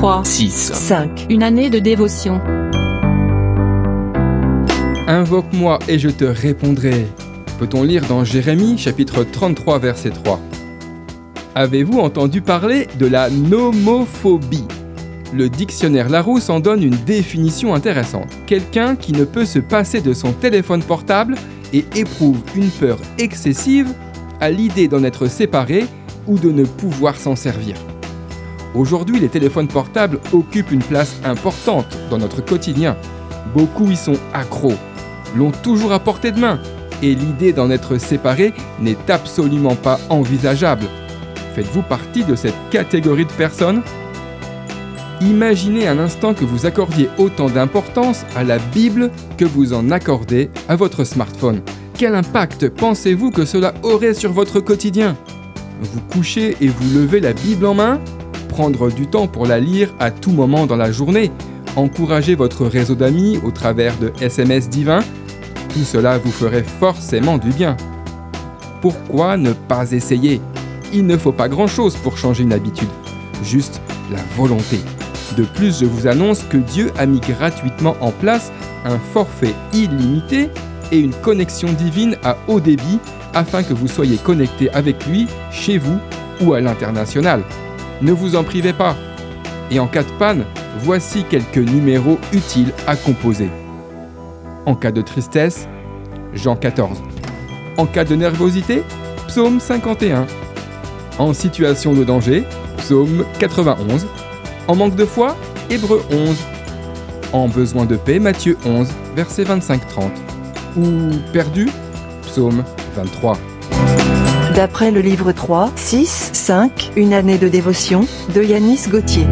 3, 6, 5. une année de dévotion. Invoque-moi et je te répondrai. Peut-on lire dans Jérémie chapitre 33 verset 3 Avez-vous entendu parler de la nomophobie? Le dictionnaire Larousse en donne une définition intéressante. Quelqu'un qui ne peut se passer de son téléphone portable et éprouve une peur excessive à l'idée d'en être séparé ou de ne pouvoir s'en servir. Aujourd'hui, les téléphones portables occupent une place importante dans notre quotidien. Beaucoup y sont accros, l'ont toujours à portée de main, et l'idée d'en être séparé n'est absolument pas envisageable. Faites-vous partie de cette catégorie de personnes? Imaginez un instant que vous accordiez autant d'importance à la Bible que vous en accordez à votre smartphone. Quel impact pensez-vous que cela aurait sur votre quotidien? Vous couchez et vous levez la Bible en main? Prendre du temps pour la lire à tout moment dans la journée Encourager votre réseau d'amis au travers de SMS divins Tout cela vous ferait forcément du bien. Pourquoi ne pas essayer? Il ne faut pas grand-chose pour changer une habitude, juste la volonté. De plus, je vous annonce que Dieu a mis gratuitement en place un forfait illimité et une connexion divine à haut débit afin que vous soyez connecté avec lui chez vous ou à l'international. Ne vous en privez pas. Et en cas de panne, voici quelques numéros utiles à composer. En cas de tristesse, Jean 14. En cas de nervosité, Psaume 51. En situation de danger, Psaume 91. En manque de foi, Hébreu 11. En besoin de paix, Matthieu 11, versets 25-30. Ou perdu, Psaume 23. D'après le livre 3, 6, 5, une année de dévotion, de Yanis Gauthier.